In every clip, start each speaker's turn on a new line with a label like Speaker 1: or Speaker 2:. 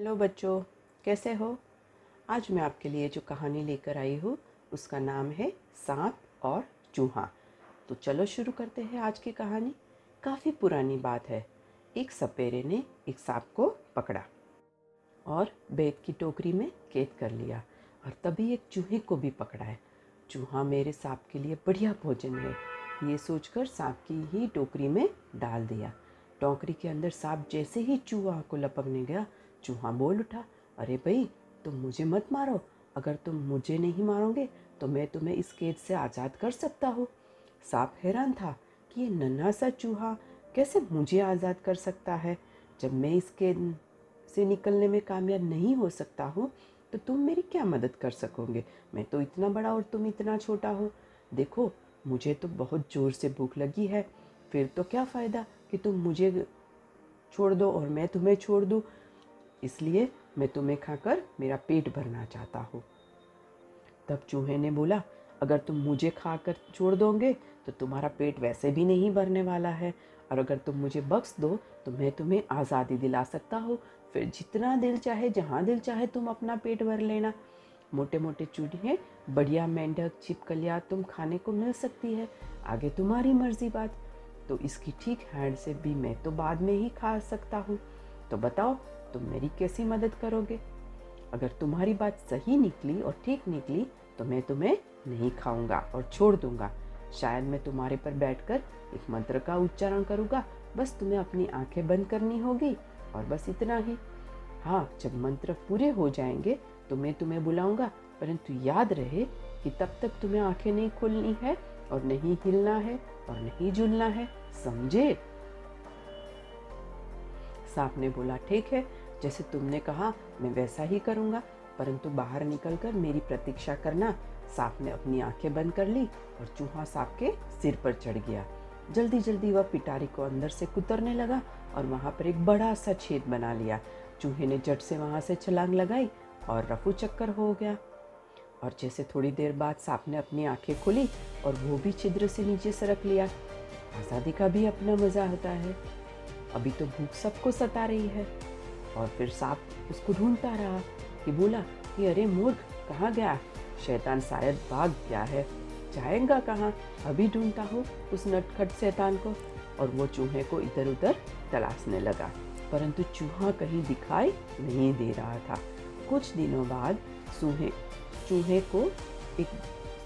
Speaker 1: Hello बच्चों, कैसे हो? आज मैं आपके लिए जो कहानी लेकर आई हूँ, उसका नाम है सांप और चूहा। तो चलो शुरू करते हैं आज की कहानी। काफ़ी पुरानी बात है। एक सपेरे ने एक सांप को पकड़ा और बैग की टोकरी में कैद कर लिया और तभी एक चूहे को भी पकड़ा है। चूहा मेरे सांप के लिए बढ़िया भोजन है, ये सोचकर सांप की ही टोकरी में डाल दिया। टोकरी के अंदर सांप जैसे ही चूहा को लपकने गया चूहा बोल उठा, अरे भाई, तुम मुझे मत मारो। अगर तुम मुझे नहीं मारोगे तो मैं तुम्हें इस कैद से आज़ाद कर सकता हूँ। सांप हैरान था कि ये नन्हा सा चूहा कैसे मुझे आज़ाद कर सकता है? जब मैं इस कैद से निकलने में कामयाब नहीं हो सकता हूँ तो तुम मेरी क्या मदद कर सकोगे? मैं तो इतना बड़ा और तुम इतना छोटा हो। देखो, मुझे तो बहुत ज़ोर से भूख लगी है। फिर तो क्या फ़ायदा कि तुम मुझे छोड़ दो और मैं तुम्हें छोड़ दूँ? इसलिए मैं तुम्हें खाकर मेरा पेट भरना चाहता हूँ। तब चूहे ने बोला, अगर तुम मुझे खाकर छोड़ दोगे तो तुम्हारा पेट वैसे भी नहीं भरने वाला है। और अगर तुम मुझे बख्श दो तो मैं तुम्हें आज़ादी दिला सकता हूँ। फिर जितना दिल चाहे, जहाँ दिल चाहे, तुम अपना पेट भर लेना। मोटे मोटे चूहे, बढ़िया मेंढक, छिपकलियाँ तुम खाने को मिल सकती है। आगे तुम्हारी मर्ज़ी बात। तो इसकी ठीक हैंड से भी मैं तो बाद में ही खा सकता हूँ। तो बताओ तुम मेरी कैसी मदद करोगे? अगर तुम्हारी बात सही निकली और ठीक निकली तो मैं तुम्हें नहीं खाऊँगा और छोड़ दूँगा। शायद मैं तुम्हारे पर बैठकर एक मंत्र का उच्चारण करूँगा। बस तुम्हें अपनी आँखें बंद करनी होगी और बस इतना ही। हाँ जब मंत्र पूरे हो जाएँगे तो मैं तुम्हें बुलाऊँगा। परंतु याद रहे कि तब तक तुम्हें आँखें नहीं खोलनी है और नहीं हिलना है और नहीं झूलना है। समझे? सांप ने बोला, ठीक है, जैसे तुमने कहा, मैं वैसा ही करूँगा। परंतु बाहर निकलकर मेरी प्रतीक्षा करना सांप ने अपनी आँखें बंद कर ली और चूहा सांप के सिर पर चढ़ गया। जल्दी जल्दी वह पिटारी को अंदर से कुतरने लगा और वहाँ पर एक बड़ा सा छेद बना लिया। चूहे ने जट से वहाँ से छलांग लगाई और रफू चक्कर हो गया। और जैसे थोड़ी देर बाद सांप ने अपनी आँखें खोली और वो भी छिद्र से नीचे सरक लिया। आज़ादी का भी अपना मज़ा होता है। अभी तो भूख सबको सता रही है। और फिर सांप उसको ढूंढता रहा कि बोला कि अरे मूर्ख, कहाँ गया? शैतान शायद भाग गया है। जाएगा कहाँ? अभी ढूंढता हूँ उस नटखट शैतान को। और वो चूहे को इधर उधर तलाशने लगा। परंतु चूहा कहीं दिखाई नहीं दे रहा था। कुछ दिनों बाद चूहे चूहे को एक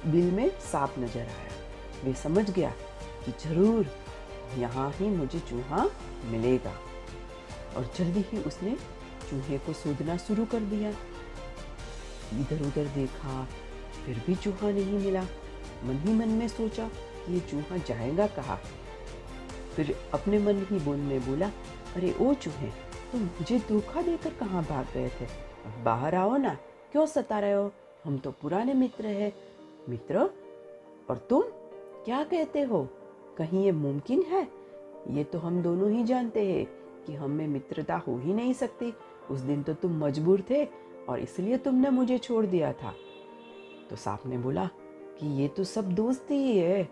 Speaker 1: बिल में सांप नज़र आया। वे समझ गया कि ज़रूर यहाँ ही मुझे चूहा मिलेगा। और जल्दी ही उसने चूहे को सूदना शुरू कर दिया। इधर उधर देखा, फिर भी चूहा नहीं मिला। मन ही मन में सोचा कि ये चूहा जाएगा कहाँ? फिर अपने मन ही बोल में बोला, अरे ओ चूहे, तुम मुझे धोखा देकर कहाँ भाग गए थे? अब बाहर आओ ना, क्यों सता रहे हो? हम तो पुराने मित्र हैं, मित्र। और तुम क्या कहते हो? कहीं ये मुमकिन है? ये तो हम दोनों ही जानते हैं कि हम में मित्रता हो ही नहीं सकती। उस दिन तो तुम मजबूर थे और इसलिए तुमने मुझे छोड़ दिया था। तो सांप ने बोला कि ये तो सब दोस्ती ही है।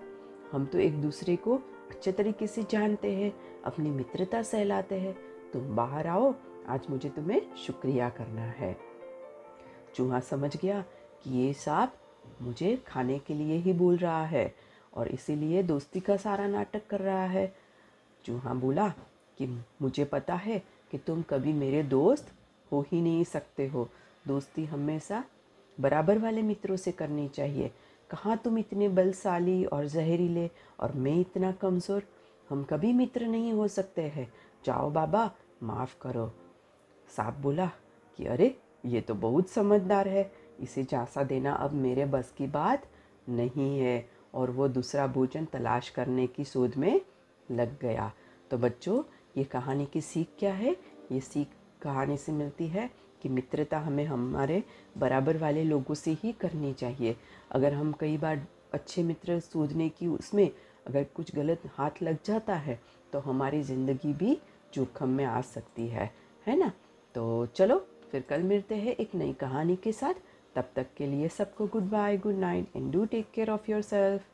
Speaker 1: हम तो एक दूसरे को अच्छे तरीके से जानते हैं, अपनी मित्रता सहलाते हैं। तुम बाहर आओ, आज मुझे तुम्हें शुक्रिया करना है। चूहा समझ गया कि ये सांप मुझे खाने के लिए ही बोल रहा है। और इसीलिए दोस्ती का सारा नाटक कर रहा है। चूहा बोला कि मुझे पता है कि तुम कभी मेरे दोस्त हो ही नहीं सकते हो। दोस्ती हमेशा बराबर वाले मित्रों से करनी चाहिए। कहाँ तुम इतने बलशाली और जहरीले और मैं इतना कमज़ोर? हम कभी मित्र नहीं हो सकते हैं। जाओ बाबा, माफ़ करो। सांप बोला कि अरे, ये तो बहुत समझदार है। इसे झांसा देना अब मेरे बस की बात नहीं है। और वो दूसरा भोजन तलाश करने की शोध में लग गया। तो बच्चों, ये कहानी की सीख क्या है? ये सीख कहानी से मिलती है कि मित्रता हमें हमारे बराबर वाले लोगों से ही करनी चाहिए। अगर हम कई बार अच्छे मित्र सूझने की उसमें अगर कुछ गलत हाथ लग जाता है तो हमारी ज़िंदगी भी जोखम में आ सकती है। है ना? तो चलो, फिर कल मिलते हैं एक नई कहानी के साथ। तब तक के लिए सबको goodbye good night and do take care of yourself